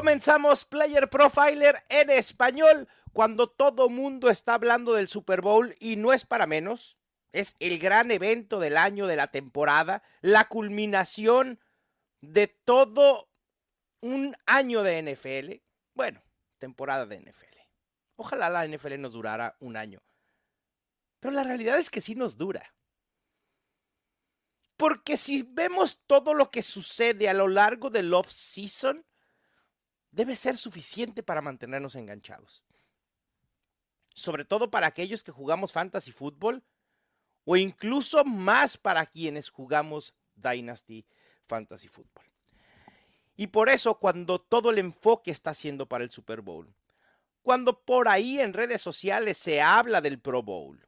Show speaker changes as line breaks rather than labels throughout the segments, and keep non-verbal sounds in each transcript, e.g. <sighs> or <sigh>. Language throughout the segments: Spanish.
Comenzamos Player Profiler en español cuando todo mundo está hablando del Super Bowl y no es para menos. Es el gran evento del año, de la temporada, la culminación de todo un año de NFL. Bueno, temporada de NFL. Ojalá la NFL nos durara un año. Pero la realidad es que sí nos dura. Porque si vemos todo lo que sucede a lo largo del off-season, debe ser suficiente para mantenernos enganchados. Sobre todo para aquellos que jugamos fantasy fútbol o incluso más para quienes jugamos Dynasty Fantasy Football. Y por eso cuando todo el enfoque está siendo para el Super Bowl, cuando por ahí en redes sociales se habla del Pro Bowl,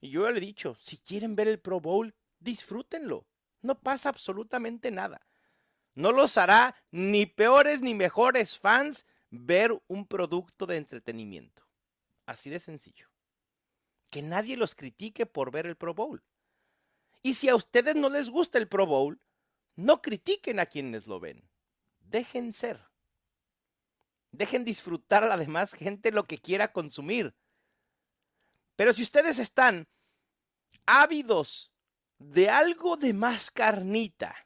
y yo le he dicho, si quieren ver el Pro Bowl, disfrútenlo. No pasa absolutamente nada. No los hará ni peores ni mejores fans ver un producto de entretenimiento. Así de sencillo. Que nadie los critique por ver el Pro Bowl. Y si a ustedes no les gusta el Pro Bowl, no critiquen a quienes lo ven. Dejen ser. Dejen disfrutar a la demás gente lo que quiera consumir. Pero si ustedes están ávidos de algo de más carnita,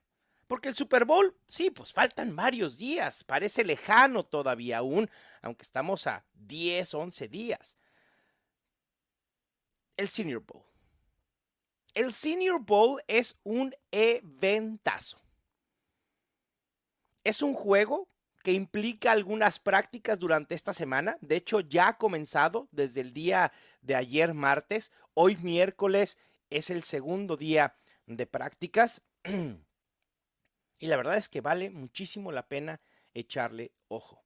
porque el Super Bowl, sí, pues faltan varios días, parece lejano todavía aún, aunque estamos a 10, 11 días. El Senior Bowl. El Senior Bowl es un eventazo. Es un juego que implica algunas prácticas durante esta semana. De hecho, ya ha comenzado desde el día de ayer martes. Hoy miércoles es el segundo día de prácticas. <clears throat> y la verdad es que vale muchísimo la pena echarle ojo.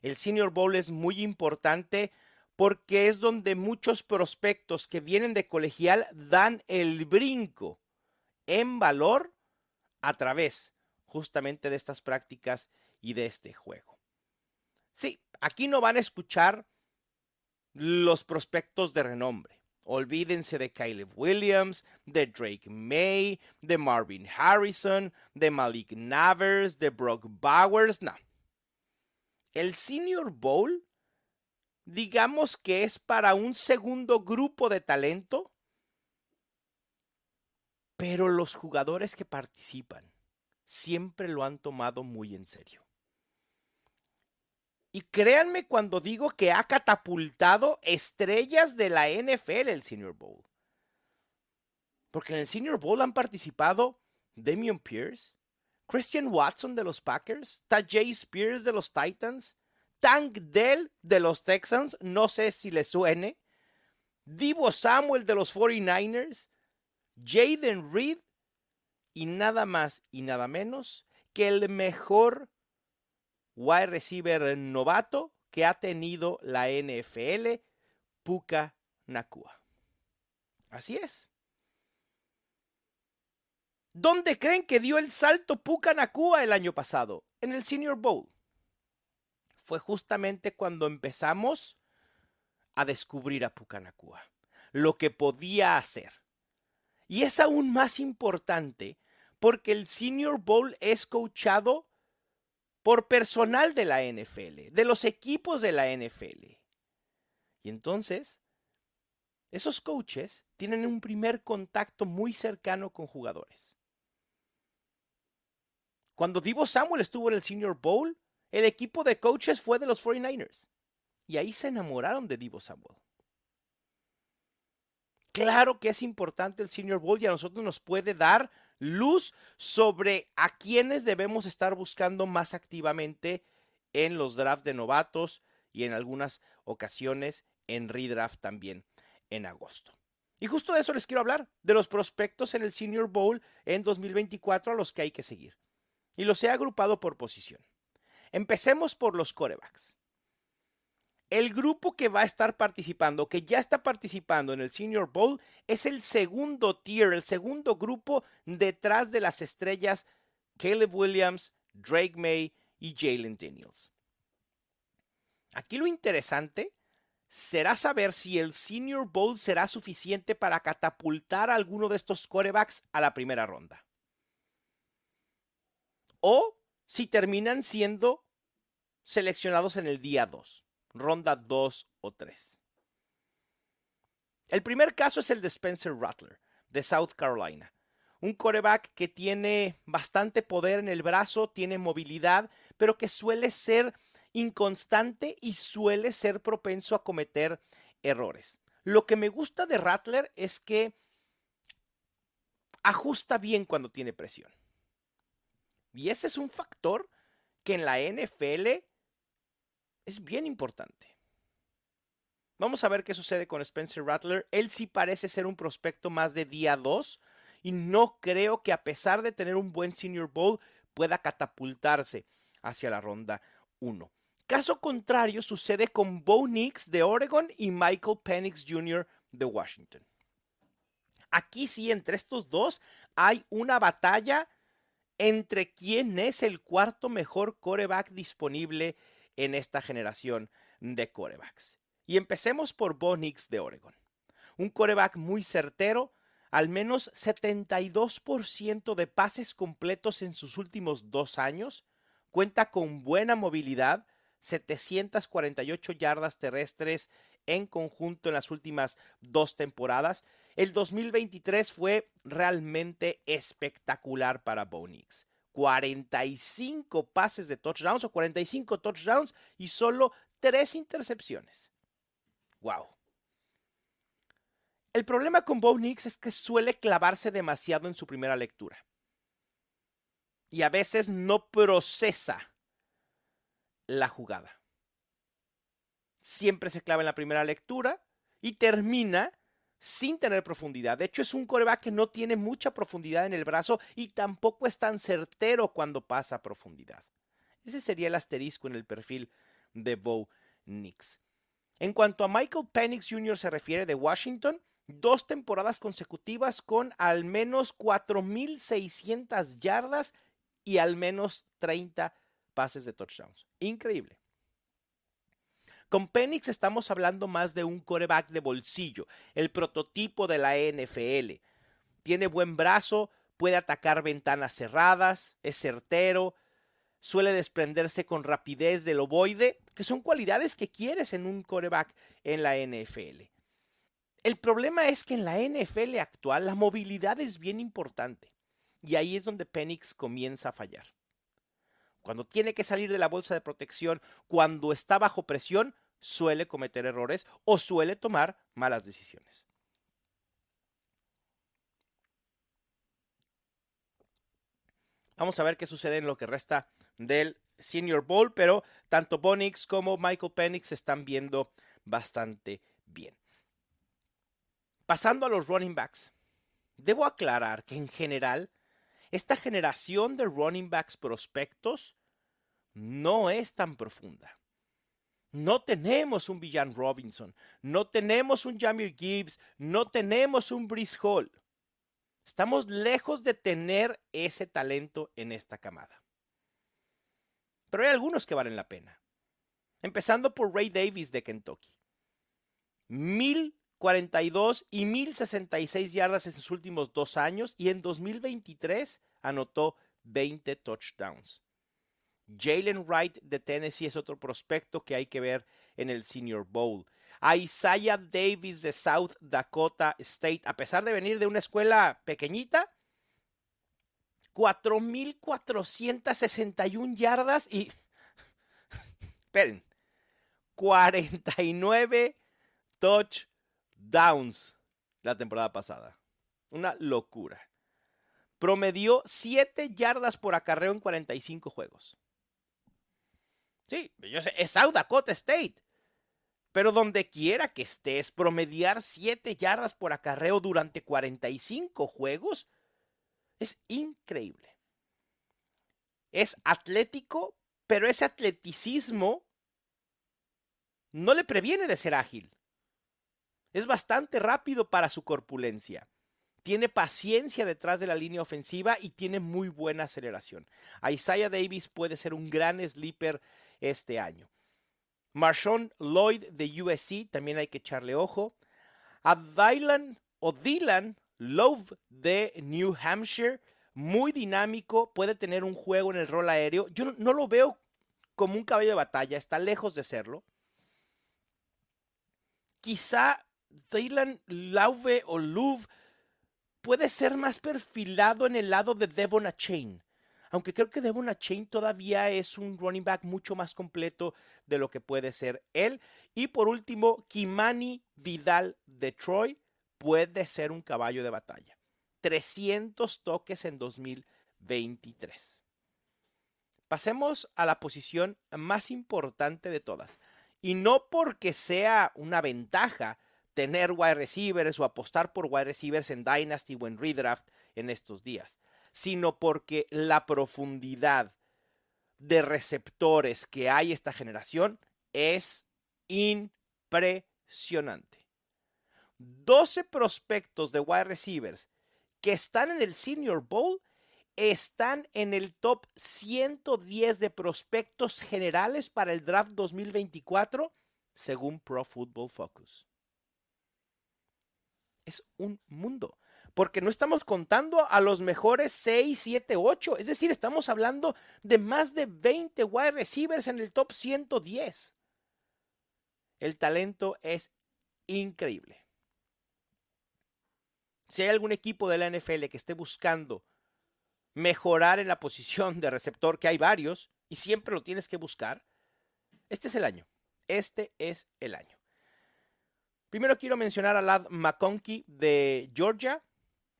El Senior Bowl es muy importante porque es donde muchos prospectos que vienen de colegial dan el brinco en valor a través justamente de estas prácticas y de este juego. Sí, aquí no van a escuchar los prospectos de renombre. Olvídense de Caleb Williams, de Drake May, de Marvin Harrison, de Malik Navers, de Brock Bowers. No. El Senior Bowl, digamos que es para un segundo grupo de talento, pero los jugadores que participan siempre lo han tomado muy en serio. Y créanme cuando digo que ha catapultado estrellas de la NFL el Senior Bowl. Porque en el Senior Bowl han participado Damian Pierce, Christian Watson de los Packers, Tajay Spears de los Titans, Tank Dell de los Texans, no sé si le suene, Divo Samuel de los 49ers, Jaden Reed y nada más y nada menos que el mejor wide receiver novato que ha tenido la NFL, Puka Nakua. Así es. ¿Dónde creen que dio el salto Puka Nakua el año pasado? En el Senior Bowl. Fue justamente cuando empezamos a descubrir a Puka Nakua, lo que podía hacer. Y es aún más importante porque el Senior Bowl es coachado por personal de la NFL, de los equipos de la NFL. Y entonces, esos coaches tienen un primer contacto muy cercano con jugadores. Cuando Divo Samuel estuvo en el Senior Bowl, el equipo de coaches fue de los 49ers. Y ahí se enamoraron de Divo Samuel. Claro que es importante el Senior Bowl y a nosotros nos puede dar luz sobre a quienes debemos estar buscando más activamente en los drafts de novatos y en algunas ocasiones en redraft también en agosto. Y justo de eso les quiero hablar, de los prospectos en el Senior Bowl en 2024 a los que hay que seguir. Y los he agrupado por posición. Empecemos por los corebacks el grupo que va a estar participando, que ya está participando en el Senior Bowl, es el segundo tier, el segundo grupo detrás de las estrellas Caleb Williams, Drake May y Jalen Daniels. Aquí lo interesante será saber si el Senior Bowl será suficiente para catapultar a alguno de estos corebacks a la primera ronda. O si terminan siendo seleccionados en el día 2, ronda 2 o 3. El primer caso es el de Spencer Rattler, de South Carolina. Un coreback que tiene bastante poder en el brazo, tiene movilidad, pero que suele ser inconstante y suele ser propenso a cometer errores. Lo que me gusta de Rattler es que ajusta bien cuando tiene presión. Y ese es un factor que en la NFL es bien importante. Vamos a ver qué sucede con Spencer Rattler. Él sí parece ser un prospecto más de día 2 y no creo que a pesar de tener un buen Senior Bowl pueda catapultarse hacia la ronda 1. Caso contrario sucede con Bo Nix de Oregon y Michael Penix Jr. de Washington. Aquí sí, entre estos dos hay una batalla entre quién es el cuarto mejor coreback disponible en esta generación de corebacks. Y empecemos por Bo Nix de Oregon. Un coreback muy certero, al menos 72% de pases completos en sus últimos dos años, cuenta con buena movilidad, 748 yardas terrestres en conjunto en las últimas dos temporadas. El 2023 fue realmente espectacular para Bo Nix. 45 pases de touchdowns o 45 touchdowns y solo 3 intercepciones. Wow. El problema con Bo Nix es que suele clavarse demasiado en su primera lectura. Y a veces no procesa la jugada. Siempre se clava en la primera lectura y termina sin tener profundidad. De hecho, es un coreback que no tiene mucha profundidad en el brazo y tampoco es tan certero cuando pasa a profundidad. Ese sería el asterisco en el perfil de Bo Nix. En cuanto a Michael Penix Jr. se refiere de Washington, dos temporadas consecutivas con al menos 4.600 yardas y al menos 30 pases de touchdowns. Increíble. Con Penix estamos hablando más de un coreback de bolsillo, el prototipo de la NFL. Tiene buen brazo, puede atacar ventanas cerradas, es certero, suele desprenderse con rapidez del ovoide, que son cualidades que quieres en un coreback en la NFL. El problema es que en la NFL actual la movilidad es bien importante y ahí es donde Penix comienza a fallar. Cuando tiene que salir de la bolsa de protección, cuando está bajo presión, suele cometer errores o suele tomar malas decisiones. Vamos a ver qué sucede en lo que resta del Senior Bowl, pero tanto Bonix como Michael Penix se están viendo bastante bien. Pasando a los running backs, debo aclarar que en general esta generación de running backs prospectos no es tan profunda. No tenemos un Villan Robinson, no tenemos un Jamir Gibbs, no tenemos un Brice Hall. Estamos lejos de tener ese talento en esta camada. Pero hay algunos que valen la pena. Empezando por Ray Davis de Kentucky. 1042 y 1066 yardas en sus últimos dos años y en 2023 anotó 20 touchdowns. Jalen Wright de Tennessee es otro prospecto que hay que ver en el Senior Bowl. Isaiah Davis de South Dakota State, a pesar de venir de una escuela pequeñita, 4.461 yardas y... <laughs> Esperen, 49 touchdowns la temporada pasada. Una locura. Promedió 7 yardas por acarreo en 45 juegos. Sí, yo sé, es South Dakota State. Pero donde quiera que estés, promediar 7 yardas por acarreo durante 45 juegos es increíble. Es atlético, pero ese atleticismo no le previene de ser ágil. Es bastante rápido para su corpulencia. Tiene paciencia detrás de la línea ofensiva y tiene muy buena aceleración. Isaiah Davis puede ser un gran sleeper este año. Marshawn Lloyd de USC, también hay que echarle ojo. A Dylan o Dylan Love de New Hampshire, muy dinámico, puede tener un juego en el rol aéreo. Yo no, lo veo como un caballo de batalla, está lejos de serlo. Quizá Dylan Lauve o Louv puede ser más perfilado en el lado de Devon Chain. Aunque creo que Devon Chain todavía es un running back mucho más completo de lo que puede ser él. Y por último, Kimani Vidal de Troy puede ser un caballo de batalla. 300 toques en 2023. Pasemos a la posición más importante de todas. Y no porque sea una ventaja tener wide receivers o apostar por wide receivers en Dynasty o en Redraft en estos días, sino porque la profundidad de receptores que hay esta generación es impresionante. 12 prospectos de wide receivers que están en el Senior Bowl están en el top 110 de prospectos generales para el draft 2024 según Pro Football Focus. Es un mundo, porque no estamos contando a los mejores 6, 7, 8, es decir, estamos hablando de más de 20 wide receivers en el top 110. El talento es increíble. Si hay algún equipo de la NFL que esté buscando mejorar en la posición de receptor, que hay varios, y siempre lo tienes que buscar, este es el año. Este es el año. Primero quiero mencionar a Lad McConkey de Georgia.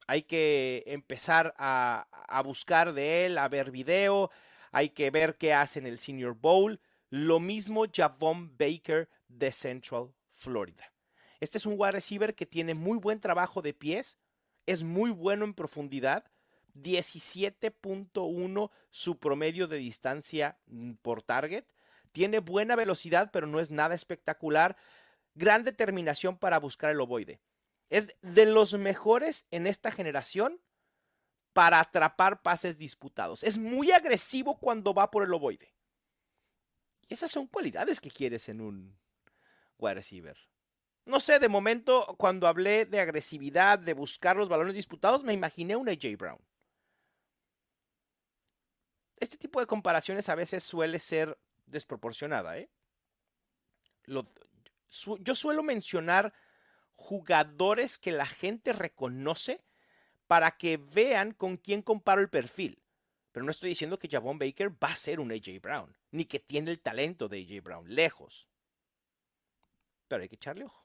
Hay que empezar a, buscar de él, a ver video, hay que ver qué hace en el Senior Bowl. Lo mismo Javon Baker de Central Florida. Este es un wide receiver que tiene muy buen trabajo de pies, es muy bueno en profundidad 17.1 su promedio de distancia mm, por target. Tiene buena velocidad, pero no es nada espectacular. Gran determinación para buscar el ovoide. Es de los mejores en esta generación para atrapar pases disputados. Es muy agresivo cuando va por el ovoide. esas son cualidades que quieres en un wide receiver. No sé, de momento, cuando hablé de agresividad, de buscar los balones disputados, me imaginé un AJ Brown este tipo de comparaciones a veces suele ser desproporcionada. ¿eh? yo suelo mencionar jugadores que la gente reconoce para que vean con quién comparo el perfil. Pero no estoy diciendo que Javon Baker va a ser un AJ Brown, ni que tiene el talento de AJ Brown, lejos. Pero hay que echarle ojo.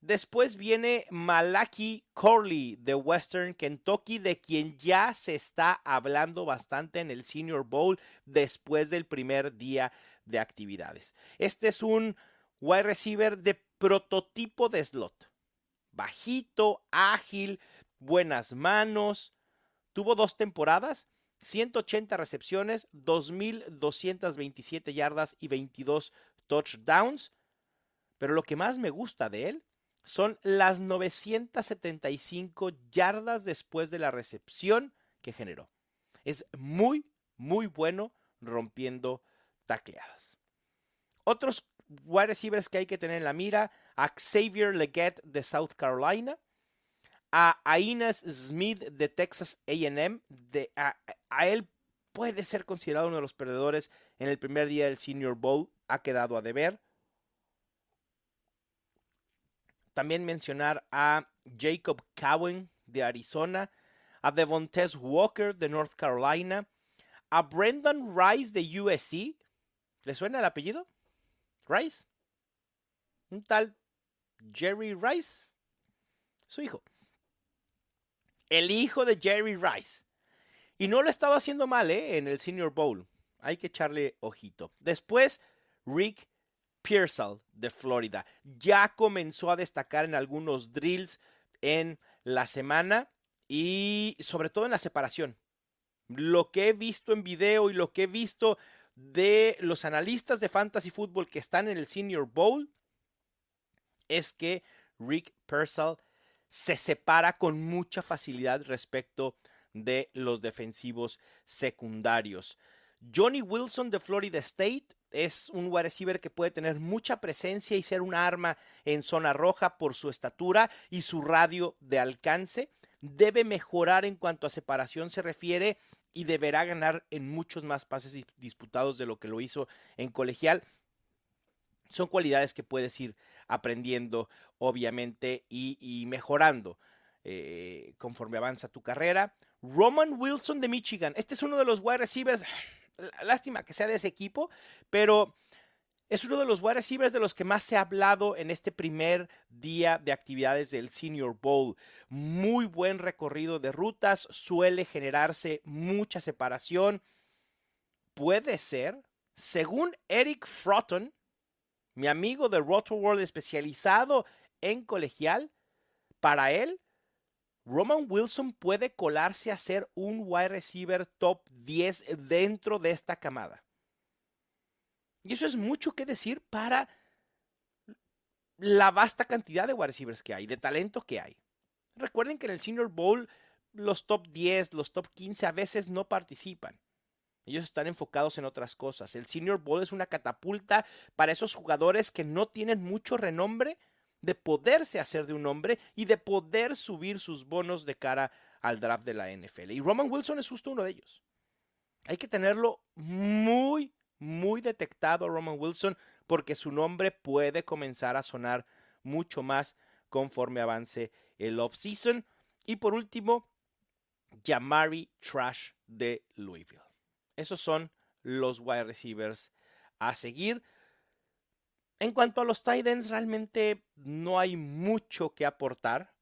Después viene Malaki Corley de Western Kentucky, de quien ya se está hablando bastante en el Senior Bowl después del primer día de actividades. Este es un wide receiver de prototipo de slot. Bajito, ágil, buenas manos. Tuvo dos temporadas, 180 recepciones, 2.227 yardas y 22 touchdowns. Pero lo que más me gusta de él son las 975 yardas después de la recepción que generó. Es muy, muy bueno rompiendo tacleadas. Otros wide receivers que hay que tener en la mira, a Xavier Leggett de South Carolina, a Ainas Smith de Texas AM, a, a él puede ser considerado uno de los perdedores en el primer día del Senior Bowl, ha quedado a deber. También mencionar a Jacob Cowen de Arizona, a Devontes Walker de North Carolina, a Brendan Rice de USC. ¿Le suena el apellido? Rice. Un tal Jerry Rice. Su hijo. El hijo de Jerry Rice. Y no lo estaba haciendo mal, ¿eh? En el Senior Bowl. Hay que echarle ojito. Después, Rick Pearsall de Florida. Ya comenzó a destacar en algunos drills en la semana y sobre todo en la separación. Lo que he visto en video y lo que he visto de los analistas de fantasy fútbol que están en el Senior Bowl es que Rick Pearsall se separa con mucha facilidad respecto de los defensivos secundarios. Johnny Wilson de Florida State es un wide receiver que puede tener mucha presencia y ser un arma en zona roja por su estatura y su radio de alcance. Debe mejorar en cuanto a separación se refiere y deberá ganar en muchos más pases disputados de lo que lo hizo en colegial. Son cualidades que puedes ir aprendiendo, obviamente, y, mejorando eh, conforme avanza tu carrera. Roman Wilson de Michigan. Este es uno de los wide receivers. <sighs> Lástima que sea de ese equipo, pero es uno de los wide receivers de los que más se ha hablado en este primer día de actividades del Senior Bowl. Muy buen recorrido de rutas, suele generarse mucha separación. Puede ser, según Eric Frotton, mi amigo de Roto World especializado en colegial, para él, Roman Wilson puede colarse a ser un wide receiver top 10 dentro de esta camada. Y eso es mucho que decir para la vasta cantidad de wide receivers que hay, de talento que hay. Recuerden que en el Senior Bowl los top 10, los top 15 a veces no participan. Ellos están enfocados en otras cosas. El Senior Bowl es una catapulta para esos jugadores que no tienen mucho renombre de poderse hacer de un hombre y de poder subir sus bonos de cara al draft de la NFL. Y Roman Wilson es justo uno de ellos. Hay que tenerlo muy, muy detectado Roman Wilson porque su nombre puede comenzar a sonar mucho más conforme avance el off-season. Y por último, Jamari Trash de Louisville. Esos son los wide receivers a seguir. En cuanto a los tight ends, realmente no hay mucho que aportar.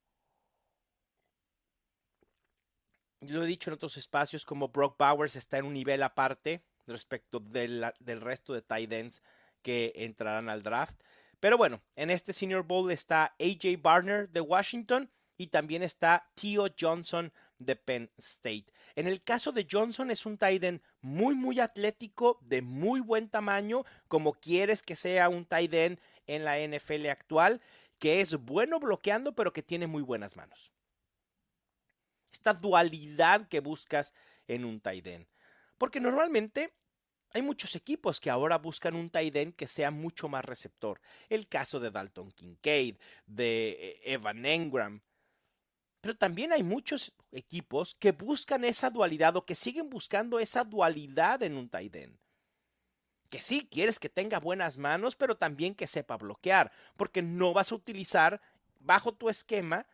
Lo he dicho en otros espacios, como Brock Bowers está en un nivel aparte respecto del resto de tight ends que entrarán al draft. Pero bueno, en este Senior Bowl está AJ Barner de Washington y también está Tio Johnson de Penn State. En el caso de Johnson es un tight end muy muy atlético, de muy buen tamaño, como quieres que sea un tight end en la NFL actual, que es bueno bloqueando pero que tiene muy buenas manos. Esta dualidad que buscas en un tight end. Porque normalmente hay muchos equipos que ahora buscan un tight end que sea mucho más receptor. El caso de Dalton Kincaid, de eh, Evan Engram. Pero también hay muchos equipos que buscan esa dualidad o que siguen buscando esa dualidad en un tight end. Que sí, quieres que tenga buenas manos, pero también que sepa bloquear, porque no vas a utilizar bajo tu esquema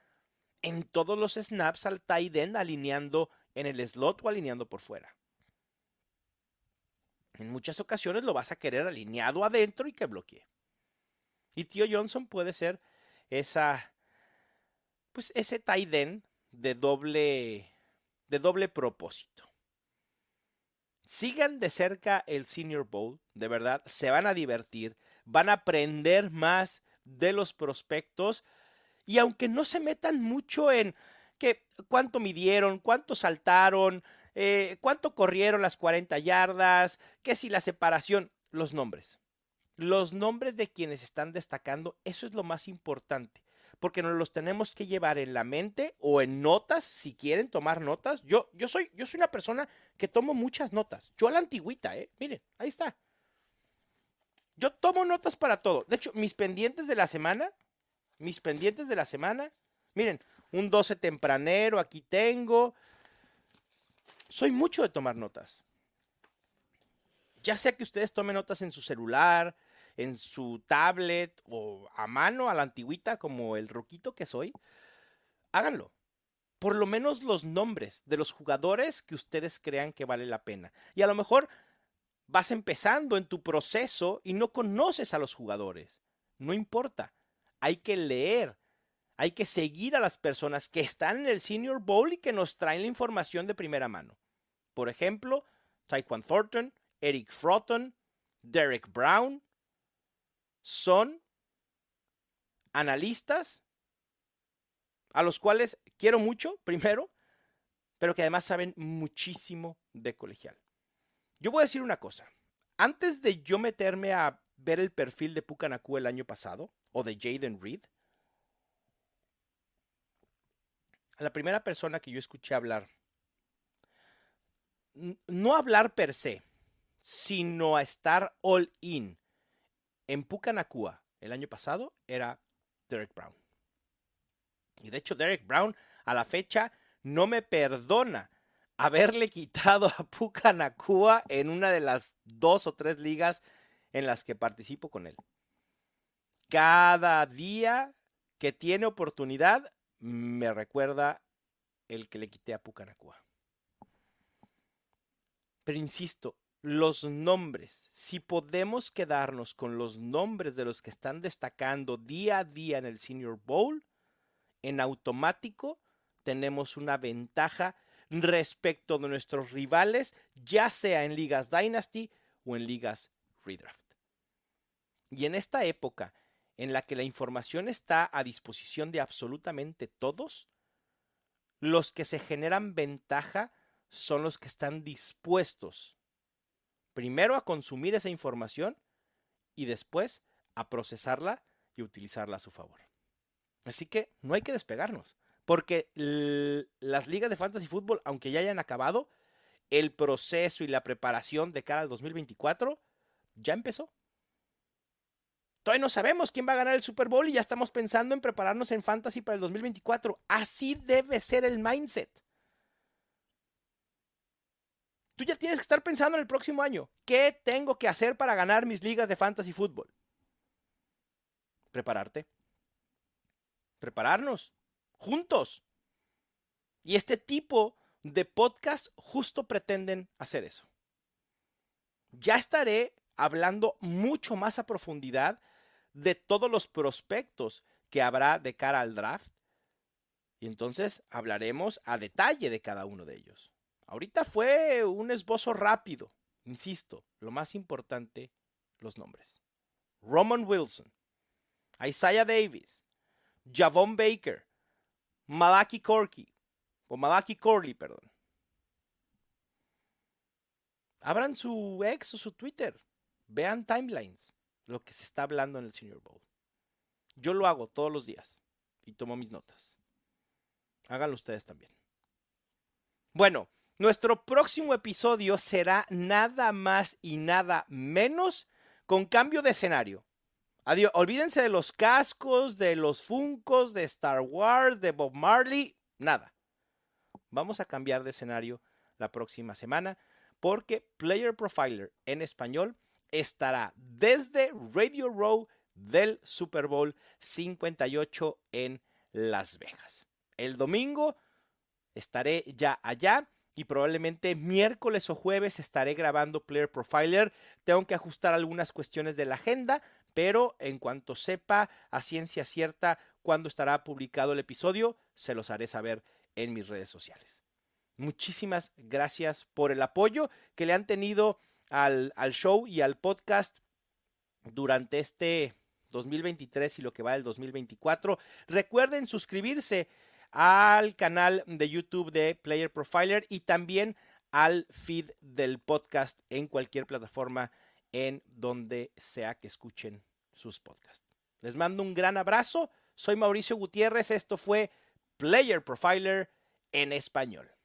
en todos los snaps al tight end alineando en el slot o alineando por fuera. En muchas ocasiones lo vas a querer alineado adentro y que bloquee. Y Tío Johnson puede ser esa, pues ese tight end de doble, de doble propósito. Sigan de cerca el Senior Bowl, de verdad, se van a divertir, van a aprender más de los prospectos y aunque no se metan mucho en que cuánto midieron, cuánto saltaron, eh, cuánto corrieron las 40 yardas, qué si la separación, los nombres. Los nombres de quienes están destacando, eso es lo más importante, porque nos los tenemos que llevar en la mente o en notas, si quieren tomar notas. Yo, yo, soy, yo soy una persona que tomo muchas notas. Yo a la antigüita, ¿eh? Miren, ahí está. Yo tomo notas para todo. De hecho, mis pendientes de la semana, mis pendientes de la semana, miren, un 12 tempranero, aquí tengo, soy mucho de tomar notas. Ya sea que ustedes tomen notas en su celular, en su tablet o a mano, a la antigüita, como el roquito que soy, háganlo. Por lo menos los nombres de los jugadores que ustedes crean que vale la pena. Y a lo mejor vas empezando en tu proceso y no conoces a los jugadores. No importa. Hay que leer hay que seguir a las personas que están en el Senior Bowl y que nos traen la información de primera mano. Por ejemplo, Taekwon Thornton, Eric Frotton, Derek Brown, son analistas a los cuales quiero mucho, primero, pero que además saben muchísimo de colegial. Yo voy a decir una cosa. Antes de yo meterme a ver el perfil de Pucanacú el año pasado, o de Jaden Reed, la primera persona que yo escuché hablar, no hablar per se, sino a estar all in en Pucanacua el año pasado, era Derek Brown. Y de hecho, Derek Brown a la fecha no me perdona haberle quitado a Puka Nakua en una de las dos o tres ligas en las que participo con él. Cada día que tiene oportunidad me recuerda el que le quité a Puka Nakua. Pero insisto, los nombres, si podemos quedarnos con los nombres de los que están destacando día a día en el Senior Bowl, en automático tenemos una ventaja respecto de nuestros rivales, ya sea en ligas Dynasty o en ligas Redraft. Y en esta época en la que la información está a disposición de absolutamente todos, los que se generan ventaja son los que están dispuestos primero a consumir esa información y después a procesarla y utilizarla a su favor. Así que no hay que despegarnos. Porque las ligas de fantasy fútbol, aunque ya hayan acabado, el proceso y la preparación de cara al 2024 ya empezó. Todavía no sabemos quién va a ganar el Super Bowl y ya estamos pensando en prepararnos en fantasy para el 2024. Así debe ser el mindset. Tú ya tienes que estar pensando en el próximo año. ¿Qué tengo que hacer para ganar mis ligas de fantasy fútbol? Prepararte. Prepararnos juntos. Y este tipo de podcast justo pretenden hacer eso. Ya estaré hablando mucho más a profundidad de todos los prospectos que habrá de cara al draft. Y entonces hablaremos a detalle de cada uno de ellos. Ahorita fue un esbozo rápido. Insisto, lo más importante, los nombres. Roman Wilson, Isaiah Davis, Javon Baker, Malaki Corky, o Malaki Corley, perdón. Abran su ex o su Twitter, vean timelines, lo que se está hablando en el Senior Bowl. Yo lo hago todos los días y tomo mis notas. Háganlo ustedes también. Bueno, nuestro próximo episodio será nada más y nada menos con cambio de escenario. Adiós. Olvídense de los cascos, de los funcos, de Star Wars, de Bob Marley. Nada. Vamos a cambiar de escenario la próxima semana porque Player Profiler en español estará desde Radio Row del Super Bowl 58 en Las Vegas. El domingo estaré ya allá y probablemente miércoles o jueves estaré grabando Player Profiler. Tengo que ajustar algunas cuestiones de la agenda, pero en cuanto sepa a ciencia cierta cuándo estará publicado el episodio, se los haré saber en mis redes sociales. Muchísimas gracias por el apoyo que le han tenido al, al show y al podcast durante este 2023 y lo que va del 2024. Recuerden suscribirse al canal de YouTube de Player Profiler y también al feed del podcast en cualquier plataforma en donde sea que escuchen sus podcasts. Les mando un gran abrazo. Soy Mauricio Gutiérrez. Esto fue Player Profiler en español.